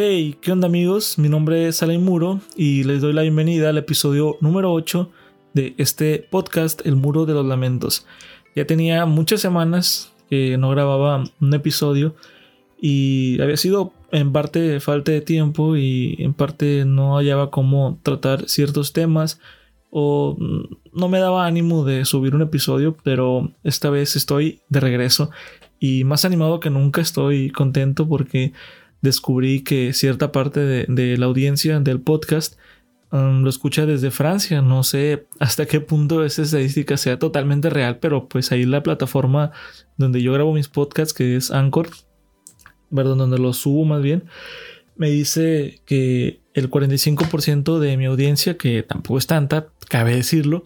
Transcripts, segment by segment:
Hey, ¿qué onda amigos? Mi nombre es Alain Muro y les doy la bienvenida al episodio número 8 de este podcast El Muro de los Lamentos. Ya tenía muchas semanas que no grababa un episodio y había sido en parte falta de tiempo y en parte no hallaba cómo tratar ciertos temas o no me daba ánimo de subir un episodio, pero esta vez estoy de regreso y más animado que nunca estoy contento porque descubrí que cierta parte de, la audiencia del podcast um, lo escucha desde Francia. No sé hasta qué punto esa estadística sea totalmente real, pero pues ahí la plataforma donde yo grabo mis podcasts, que es Anchor, perdón, donde los subo más bien, me dice que el 45% de mi audiencia, que tampoco es tanta, cabe decirlo,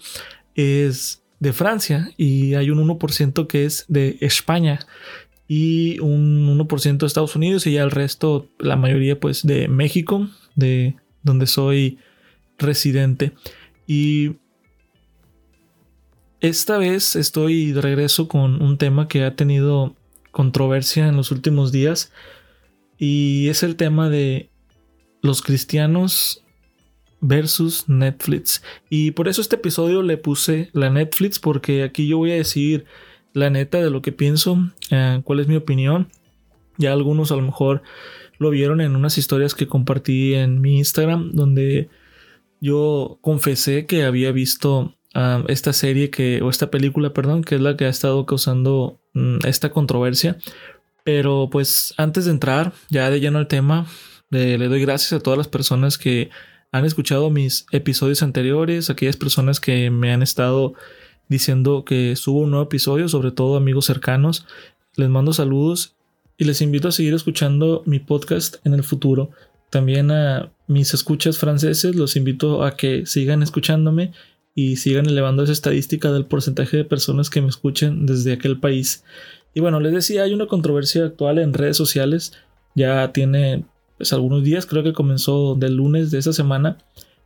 es de Francia y hay un 1% que es de España y un 1% de Estados Unidos y ya el resto, la mayoría pues de México, de donde soy residente. Y esta vez estoy de regreso con un tema que ha tenido controversia en los últimos días y es el tema de los cristianos versus Netflix. Y por eso este episodio le puse la Netflix porque aquí yo voy a decir la neta de lo que pienso, eh, cuál es mi opinión. Ya algunos a lo mejor lo vieron en unas historias que compartí en mi Instagram, donde yo confesé que había visto ah, esta serie que, o esta película, perdón, que es la que ha estado causando mm, esta controversia. Pero pues antes de entrar ya de lleno al tema, le doy gracias a todas las personas que han escuchado mis episodios anteriores, aquellas personas que me han estado diciendo que subo un nuevo episodio, sobre todo amigos cercanos. Les mando saludos y les invito a seguir escuchando mi podcast en el futuro. También a mis escuchas franceses los invito a que sigan escuchándome y sigan elevando esa estadística del porcentaje de personas que me escuchen desde aquel país. Y bueno, les decía, hay una controversia actual en redes sociales. Ya tiene pues, algunos días, creo que comenzó del lunes de esa semana,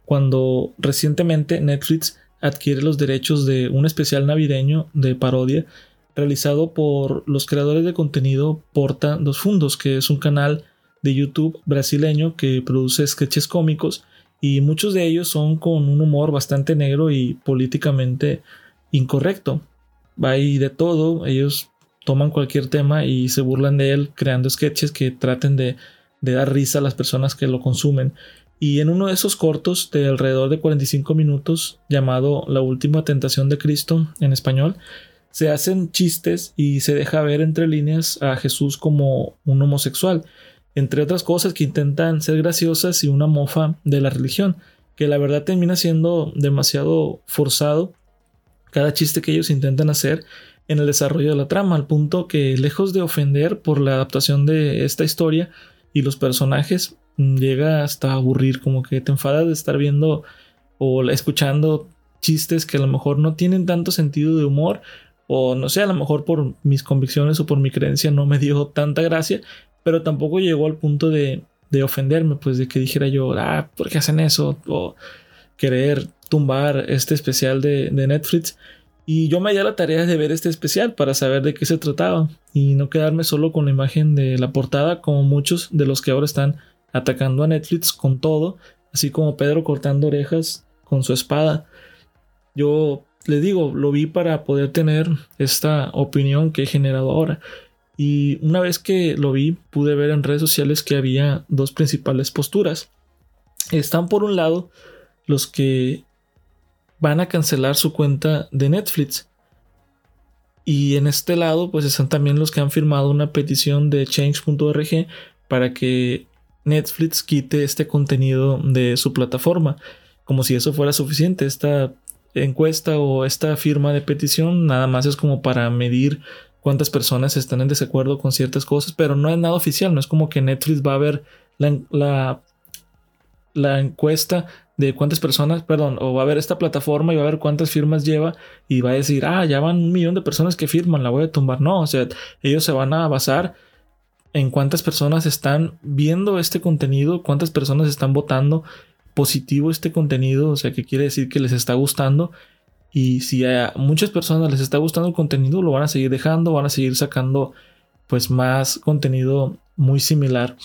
cuando recientemente Netflix adquiere los derechos de un especial navideño de parodia realizado por los creadores de contenido Porta dos Fundos, que es un canal de YouTube brasileño que produce sketches cómicos y muchos de ellos son con un humor bastante negro y políticamente incorrecto. Hay de todo, ellos toman cualquier tema y se burlan de él creando sketches que traten de, de dar risa a las personas que lo consumen. Y en uno de esos cortos de alrededor de 45 minutos, llamado La última tentación de Cristo en español, se hacen chistes y se deja ver entre líneas a Jesús como un homosexual, entre otras cosas que intentan ser graciosas y una mofa de la religión, que la verdad termina siendo demasiado forzado cada chiste que ellos intentan hacer en el desarrollo de la trama, al punto que lejos de ofender por la adaptación de esta historia y los personajes, llega hasta aburrir, como que te enfadas de estar viendo o escuchando chistes que a lo mejor no tienen tanto sentido de humor o no sé, a lo mejor por mis convicciones o por mi creencia no me dio tanta gracia, pero tampoco llegó al punto de, de ofenderme, pues de que dijera yo, ah, ¿por qué hacen eso? O querer tumbar este especial de, de Netflix. Y yo me di la tarea de ver este especial para saber de qué se trataba y no quedarme solo con la imagen de la portada como muchos de los que ahora están atacando a Netflix con todo, así como Pedro cortando orejas con su espada. Yo le digo, lo vi para poder tener esta opinión que he generado ahora. Y una vez que lo vi, pude ver en redes sociales que había dos principales posturas. Están por un lado los que van a cancelar su cuenta de Netflix. Y en este lado, pues están también los que han firmado una petición de change.org para que Netflix quite este contenido de su plataforma. Como si eso fuera suficiente. Esta encuesta o esta firma de petición nada más es como para medir cuántas personas están en desacuerdo con ciertas cosas, pero no es nada oficial. No es como que Netflix va a ver la, la, encuesta de cuántas personas, perdón, o va a ver esta plataforma y va a ver cuántas firmas lleva y va a decir, ah, ya van un millón de personas que firman, la voy a tumbar. No, o sea, ellos se van a basar en cuántas personas están viendo este contenido, cuántas personas están votando positivo este contenido, o sea, que quiere decir que les está gustando. Y si a muchas personas les está gustando el contenido, lo van a seguir dejando, van a seguir sacando pues más contenido muy similar.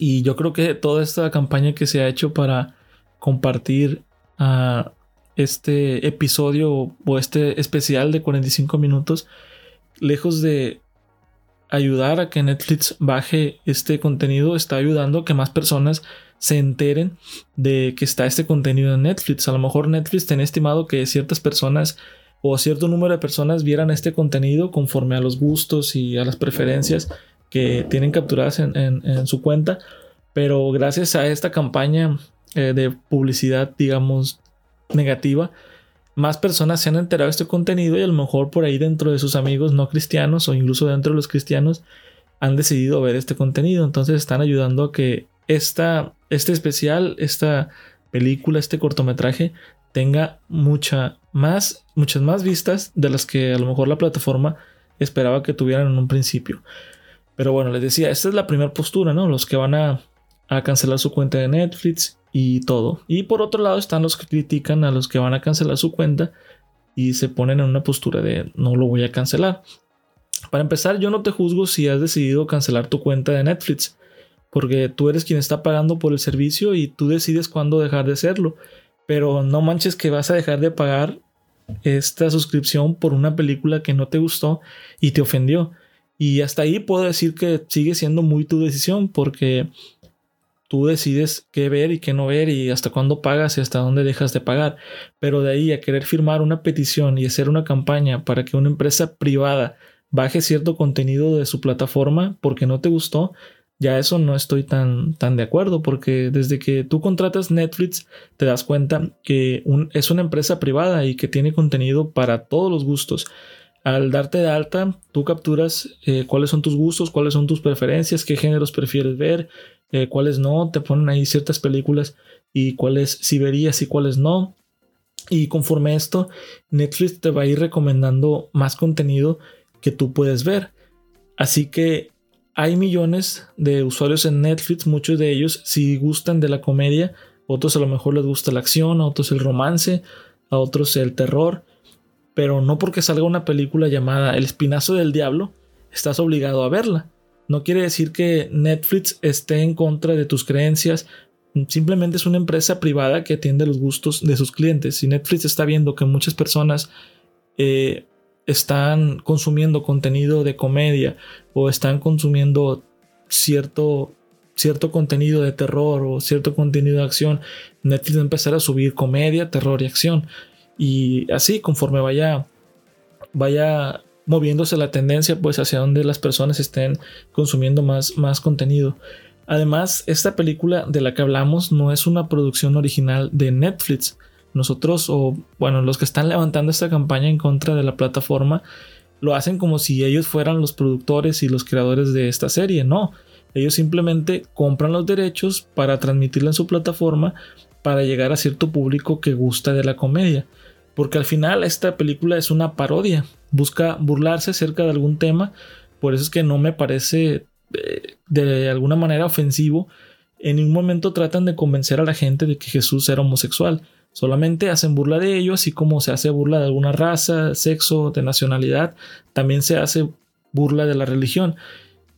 Y yo creo que toda esta campaña que se ha hecho para compartir a este episodio o este especial de 45 minutos, lejos de ayudar a que Netflix baje este contenido, está ayudando a que más personas se enteren de que está este contenido en Netflix. A lo mejor Netflix tiene estimado que ciertas personas o cierto número de personas vieran este contenido conforme a los gustos y a las preferencias que tienen capturadas en, su cuenta. Pero gracias a esta campaña eh, de publicidad, digamos, negativa, más personas se han enterado de este contenido y a lo mejor por ahí dentro de sus amigos no cristianos o incluso dentro de los cristianos han decidido ver este contenido. Entonces están ayudando a que esta, este especial, esta película, este cortometraje tenga mucha más, muchas más vistas de las que a lo mejor la plataforma esperaba que tuvieran en un principio. Pero bueno, les decía, esta es la primera postura, ¿no? Los que van a, a cancelar su cuenta de Netflix y todo. Y por otro lado están los que critican a los que van a cancelar su cuenta y se ponen en una postura de no lo voy a cancelar. Para empezar, yo no te juzgo si has decidido cancelar tu cuenta de Netflix, porque tú eres quien está pagando por el servicio y tú decides cuándo dejar de hacerlo. Pero no manches que vas a dejar de pagar esta suscripción por una película que no te gustó y te ofendió. Y hasta ahí puedo decir que sigue siendo muy tu decisión porque tú decides qué ver y qué no ver y hasta cuándo pagas y hasta dónde dejas de pagar. Pero de ahí a querer firmar una petición y hacer una campaña para que una empresa privada baje cierto contenido de su plataforma porque no te gustó, ya eso no estoy tan, tan de acuerdo porque desde que tú contratas Netflix te das cuenta que es una empresa privada y que tiene contenido para todos los gustos. Al darte de alta, tú capturas eh, cuáles son tus gustos, cuáles son tus preferencias, qué géneros prefieres ver, eh, cuáles no, te ponen ahí ciertas películas y cuáles sí verías y cuáles no. Y conforme a esto, Netflix te va a ir recomendando más contenido que tú puedes ver. Así que hay millones de usuarios en Netflix, muchos de ellos si gustan de la comedia, otros a lo mejor les gusta la acción, a otros el romance, a otros el terror, pero no porque salga una película llamada El Espinazo del Diablo, estás obligado a verla. No quiere decir que Netflix esté en contra de tus creencias, simplemente es una empresa privada que atiende los gustos de sus clientes. Si Netflix está viendo que muchas personas eh, están consumiendo contenido de comedia o están consumiendo cierto, cierto contenido de terror o cierto contenido de acción, Netflix va a empezar a subir comedia, terror y acción. Y así, conforme vaya, vaya moviéndose la tendencia pues hacia donde las personas estén consumiendo más, más contenido. Además, esta película de la que hablamos no es una producción original de Netflix. Nosotros, o bueno, los que están levantando esta campaña en contra de la plataforma, lo hacen como si ellos fueran los productores y los creadores de esta serie. No, ellos simplemente compran los derechos para transmitirla en su plataforma para llegar a cierto público que gusta de la comedia. Porque al final esta película es una parodia, busca burlarse acerca de algún tema, por eso es que no me parece eh, de alguna manera ofensivo. En ningún momento tratan de convencer a la gente de que Jesús era homosexual. Solamente hacen burla de ello, así como se hace burla de alguna raza, sexo, de nacionalidad, también se hace burla de la religión.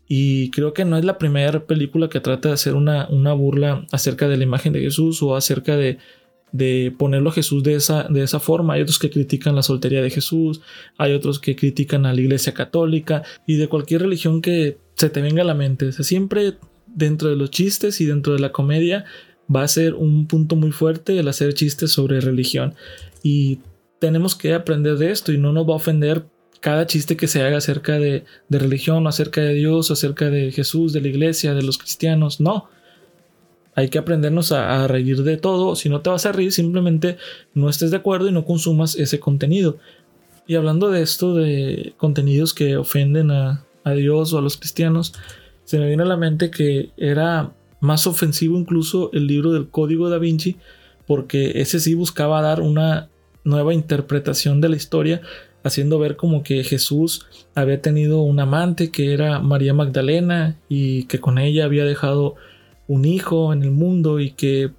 Y creo que no es la primera película que trata de hacer una, una burla acerca de la imagen de Jesús o acerca de, de ponerlo a Jesús de esa, de esa forma. Hay otros que critican la soltería de Jesús, hay otros que critican a la iglesia católica y de cualquier religión que se te venga a la mente. siempre dentro de los chistes y dentro de la comedia va a ser un punto muy fuerte el hacer chistes sobre religión. Y tenemos que aprender de esto y no nos va a ofender cada chiste que se haga acerca de, de religión, acerca de Dios, acerca de Jesús, de la iglesia, de los cristianos. No, hay que aprendernos a, reír de todo. Si no te vas a reír, simplemente no estés de acuerdo y no consumas ese contenido. Y hablando de esto, de contenidos que ofenden a, Dios o a los cristianos, se me viene a la mente que era más ofensivo incluso el libro del Código da Vinci, porque ese sí buscaba dar una nueva interpretación de la historia, haciendo ver como que Jesús había tenido un amante que era María Magdalena y que con ella había dejado un hijo en el mundo y que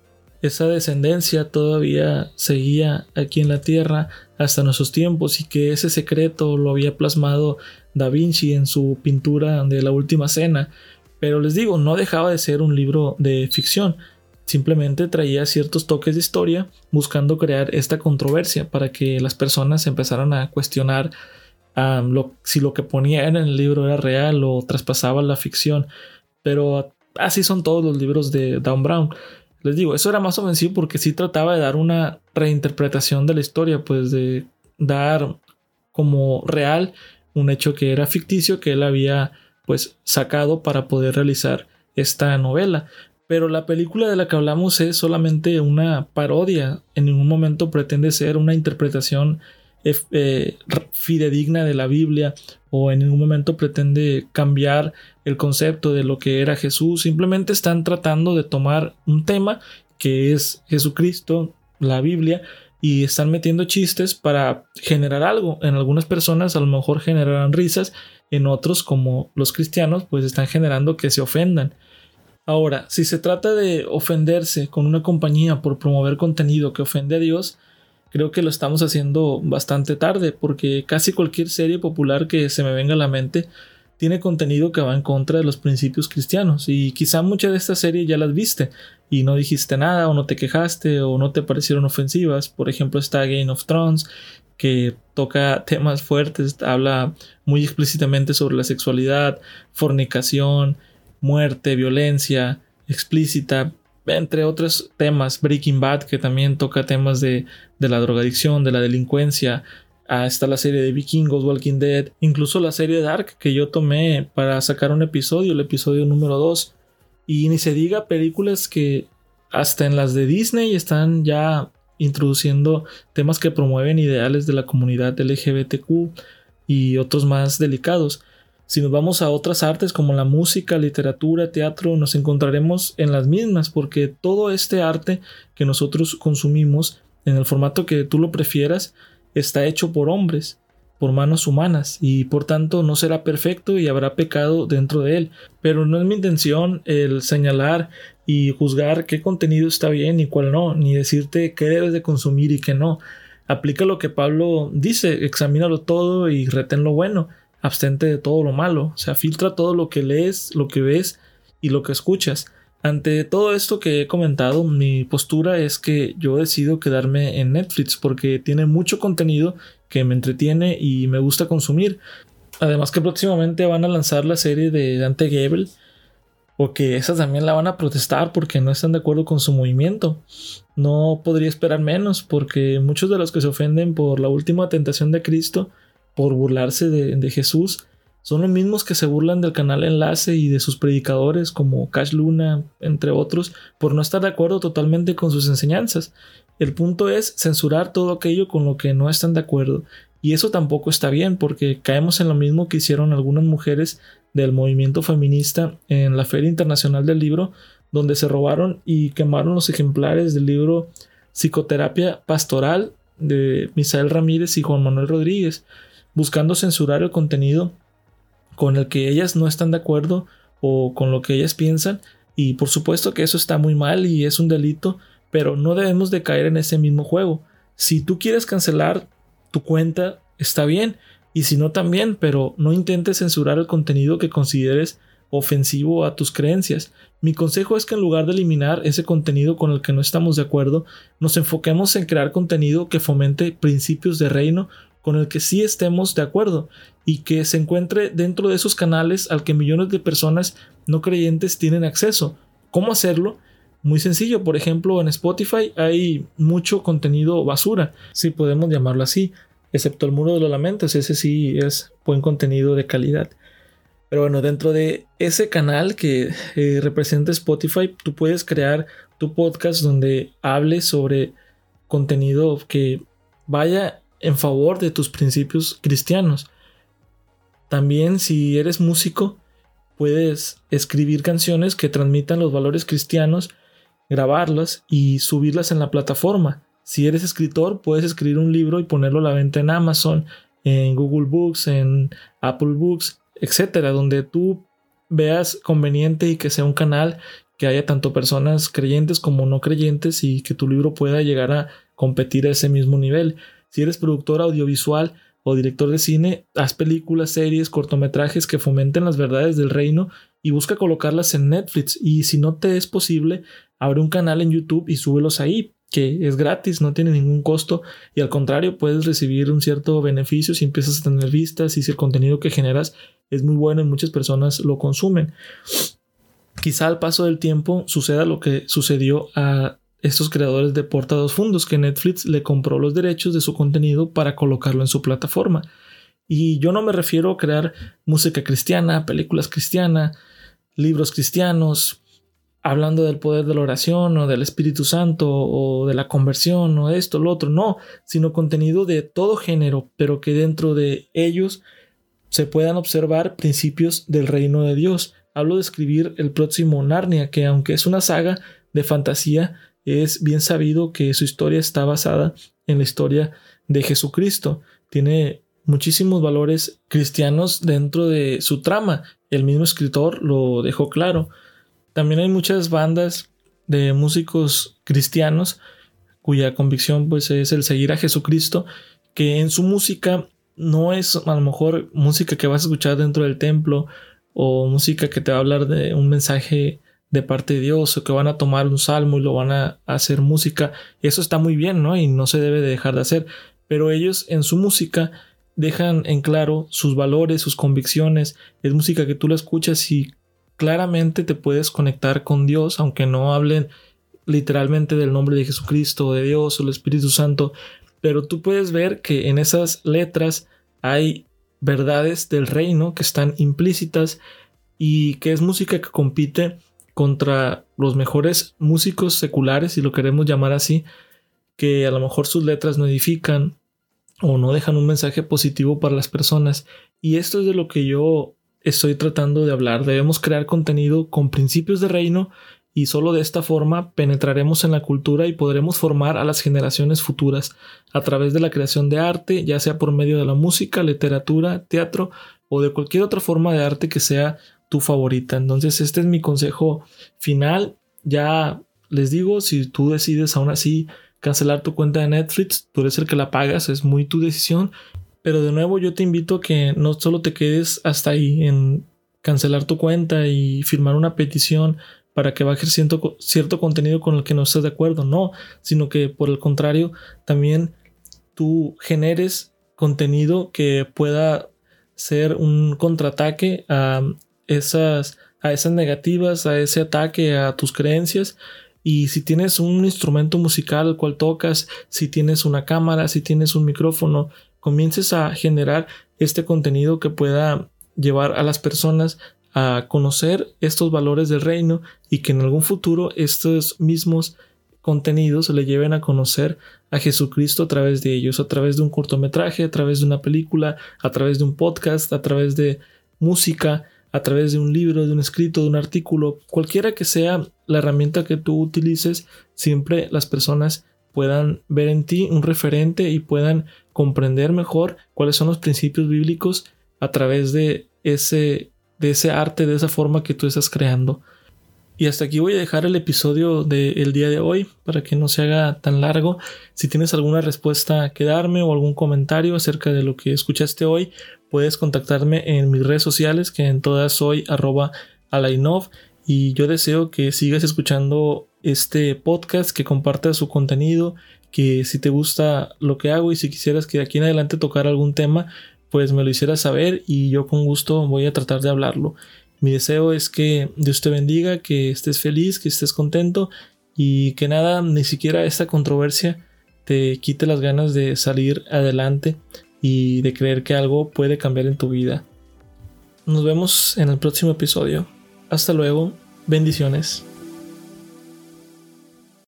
esa descendencia todavía seguía aquí en la tierra hasta nuestros tiempos y que ese secreto lo había plasmado Da Vinci en su pintura de la Última Cena, Pero les digo, no dejaba de ser un libro de ficción. Simplemente traía ciertos toques de historia buscando crear esta controversia para que las personas empezaran a cuestionar si lo que ponía en el libro era real o traspasaba la ficción. Pero así son todos los libros de Dan Brown. Les digo, eso era más ofensivo porque sí trataba de dar una reinterpretación de la historia, pues de dar como real un hecho que era ficticio que él había pues sacado para poder realizar esta novela. Pero la película de la que hablamos es solamente una parodia, en ningún momento pretende ser una interpretación eh, fidedigna de la Biblia o en ningún momento pretende cambiar el concepto de lo que era Jesús. Simplemente están tratando de tomar un tema que es Jesucristo, la Biblia, y están metiendo chistes para generar algo. En algunas personas a lo mejor generarán risas, en otros como los cristianos pues están generando que se ofendan. Ahora, si se trata de ofenderse con una compañía por promover contenido que ofende a Dios, creo que lo estamos haciendo bastante tarde porque casi cualquier serie popular que se me venga a la mente tiene contenido que va en contra de los principios cristianos y quizá muchas de estas series ya las viste y no dijiste nada o no te quejaste o no te parecieron ofensivas. Por ejemplo está Game of Thrones que toca temas fuertes, habla muy explícitamente sobre la sexualidad, fornicación, muerte, violencia explícita, entre otros temas, Breaking Bad, que también toca temas de, de la drogadicción, de la delincuencia. Ah, está la serie de Vikingos, Walking Dead, incluso la serie Dark que yo tomé para sacar un episodio, el episodio número 2. Y ni se diga películas que hasta en las de Disney están ya introduciendo temas que promueven ideales de la comunidad LGBTQ y otros más delicados. Si nos vamos a otras artes como la música, literatura, teatro, nos encontraremos en las mismas porque todo este arte que nosotros consumimos en el formato que tú lo prefieras está hecho por hombres, por manos humanas y por tanto no será perfecto y habrá pecado dentro de él. Pero no es mi intención el señalar y juzgar qué contenido está bien y cuál no, ni decirte qué debes de consumir y qué no. Aplica lo que Pablo dice, examínalo todo y retén lo bueno abstente de todo lo malo, o sea, filtra todo lo que lees, lo que ves y lo que escuchas. Ante todo esto que he comentado, mi postura es que yo decido quedarme en Netflix porque tiene mucho contenido que me entretiene y me gusta consumir. Además que próximamente van a lanzar la serie de Dante Gebel o que esa también la van a protestar porque no están de acuerdo con su movimiento. No podría esperar menos porque muchos de los que se ofenden por la última tentación de Cristo por burlarse de, Jesús son los mismos que se burlan del canal Enlace y de sus predicadores como Cash Luna, entre otros, por no estar de acuerdo totalmente con sus enseñanzas. El punto es censurar todo aquello con lo que no están de acuerdo. Y eso tampoco está bien porque caemos en lo mismo que hicieron algunas mujeres del movimiento feminista en la Feria Internacional del Libro, donde se robaron y quemaron los ejemplares del libro Psicoterapia Pastoral de Misael Ramírez y Juan Manuel Rodríguez buscando censurar el contenido con el que ellas no están de acuerdo o con lo que ellas piensan y por supuesto que eso está muy mal y es un delito, pero no debemos de caer en ese mismo juego. Si tú quieres cancelar tu cuenta, está bien, y si no también, pero no intentes censurar el contenido que consideres ofensivo a tus creencias. Mi consejo es que en lugar de eliminar ese contenido con el que no estamos de acuerdo, nos enfoquemos en crear contenido que fomente principios de reino con el que sí estemos de acuerdo y que se encuentre dentro de esos canales al que millones de personas no creyentes tienen acceso. ¿Cómo hacerlo? Muy sencillo, por ejemplo, en Spotify hay mucho contenido basura, si podemos llamarlo así, excepto el muro de los lamentos, ese sí es buen contenido de calidad. Pero bueno, dentro de ese canal que eh, representa Spotify, tú puedes crear tu podcast donde hables sobre contenido que vaya en favor de tus principios cristianos. También si eres músico, puedes escribir canciones que transmitan los valores cristianos, grabarlas y subirlas en la plataforma. Si eres escritor, puedes escribir un libro y ponerlo a la venta en Amazon, en Google Books, en Apple Books, etcétera, donde tú veas conveniente y que sea un canal que haya tanto personas creyentes como no creyentes y que tu libro pueda llegar a competir a ese mismo nivel. Si eres productor audiovisual o director de cine, haz películas, series, cortometrajes que fomenten las verdades del reino y busca colocarlas en Netflix. Y si no te es posible, abre un canal en YouTube y súbelos ahí, que es gratis, no tiene ningún costo y al contrario puedes recibir un cierto beneficio si empiezas a tener vistas y si el contenido que generas es muy bueno y muchas personas lo consumen. Quizá al paso del tiempo suceda lo que sucedió a estos creadores de Porta dos Fundos, que Netflix le compró los derechos de su contenido para colocarlo en su plataforma. Y yo no me refiero a crear música cristiana, películas cristianas, libros cristianos, hablando del poder de la oración o del Espíritu Santo o de la conversión o esto, lo otro, no, sino contenido de todo género, pero que dentro de ellos se puedan observar principios del reino de Dios. Hablo de escribir el próximo Narnia, que aunque es una saga de fantasía, es bien sabido que su historia está basada en la historia de Jesucristo. Tiene muchísimos valores cristianos dentro de su trama. El mismo escritor lo dejó claro. También hay muchas bandas de músicos cristianos cuya convicción pues es el seguir a Jesucristo, que en su música no es a lo mejor música que vas a escuchar dentro del templo o música que te va a hablar de un mensaje de parte de Dios o que van a tomar un salmo y lo van a hacer música. Eso está muy bien, ¿no? Y no se debe de dejar de hacer. Pero ellos en su música dejan en claro sus valores, sus convicciones. Es música que tú la escuchas y claramente te puedes conectar con Dios, aunque no hablen literalmente del nombre de Jesucristo, de Dios o el Espíritu Santo, pero tú puedes ver que en esas letras hay verdades del reino que están implícitas y que es música que compite contra los mejores músicos seculares, si lo queremos llamar así, que a lo mejor sus letras no edifican o no dejan un mensaje positivo para las personas. Y esto es de lo que yo estoy tratando de hablar. Debemos crear contenido con principios de reino y solo de esta forma penetraremos en la cultura y podremos formar a las generaciones futuras a través de la creación de arte, ya sea por medio de la música, literatura, teatro o de cualquier otra forma de arte que sea tu favorita. Entonces este es mi consejo final. Ya les digo, si tú decides aún así cancelar tu cuenta de Netflix, tú eres el que la pagas, es muy tu decisión pero de nuevo yo te invito a que no solo te quedes hasta ahí en cancelar tu cuenta y firmar una petición para que bajes cierto, cierto contenido con el que no estés de acuerdo, no, sino que por el contrario también tú generes contenido que pueda ser un contraataque a esas, a esas negativas, a ese ataque a tus creencias. Y si tienes un instrumento musical al cual tocas, si tienes una cámara, si tienes un micrófono, comiences a generar este contenido que pueda llevar a las personas a conocer estos valores del reino y que en algún futuro estos mismos contenidos le lleven a conocer a Jesucristo a través de ellos, a través de un cortometraje, a través de una película, a través de un podcast, a través de música, a través de un libro, de un escrito, de un artículo, cualquiera que sea la herramienta que tú utilices, siempre las personas puedan ver en ti un referente y puedan comprender mejor cuáles son los principios bíblicos a través de ese, de ese arte, de esa forma que tú estás creando. Y hasta aquí voy a dejar el episodio del día de hoy para que no se haga tan largo. Si tienes alguna respuesta que darme o algún comentario acerca de lo que escuchaste hoy, puedes contactarme en mis redes sociales que en todas soy arroba alainov y yo deseo que sigas escuchando este podcast, que compartas su contenido, que si te gusta lo que hago y si quisieras que de aquí en adelante tocar algún tema, pues me lo hicieras saber y yo con gusto voy a tratar de hablarlo. Mi deseo es que Dios te bendiga, que estés feliz, que estés contento y que nada, ni siquiera esta controversia te quite las ganas de salir adelante y de creer que algo puede cambiar en tu vida. Nos vemos en el próximo episodio. Hasta luego. Bendiciones.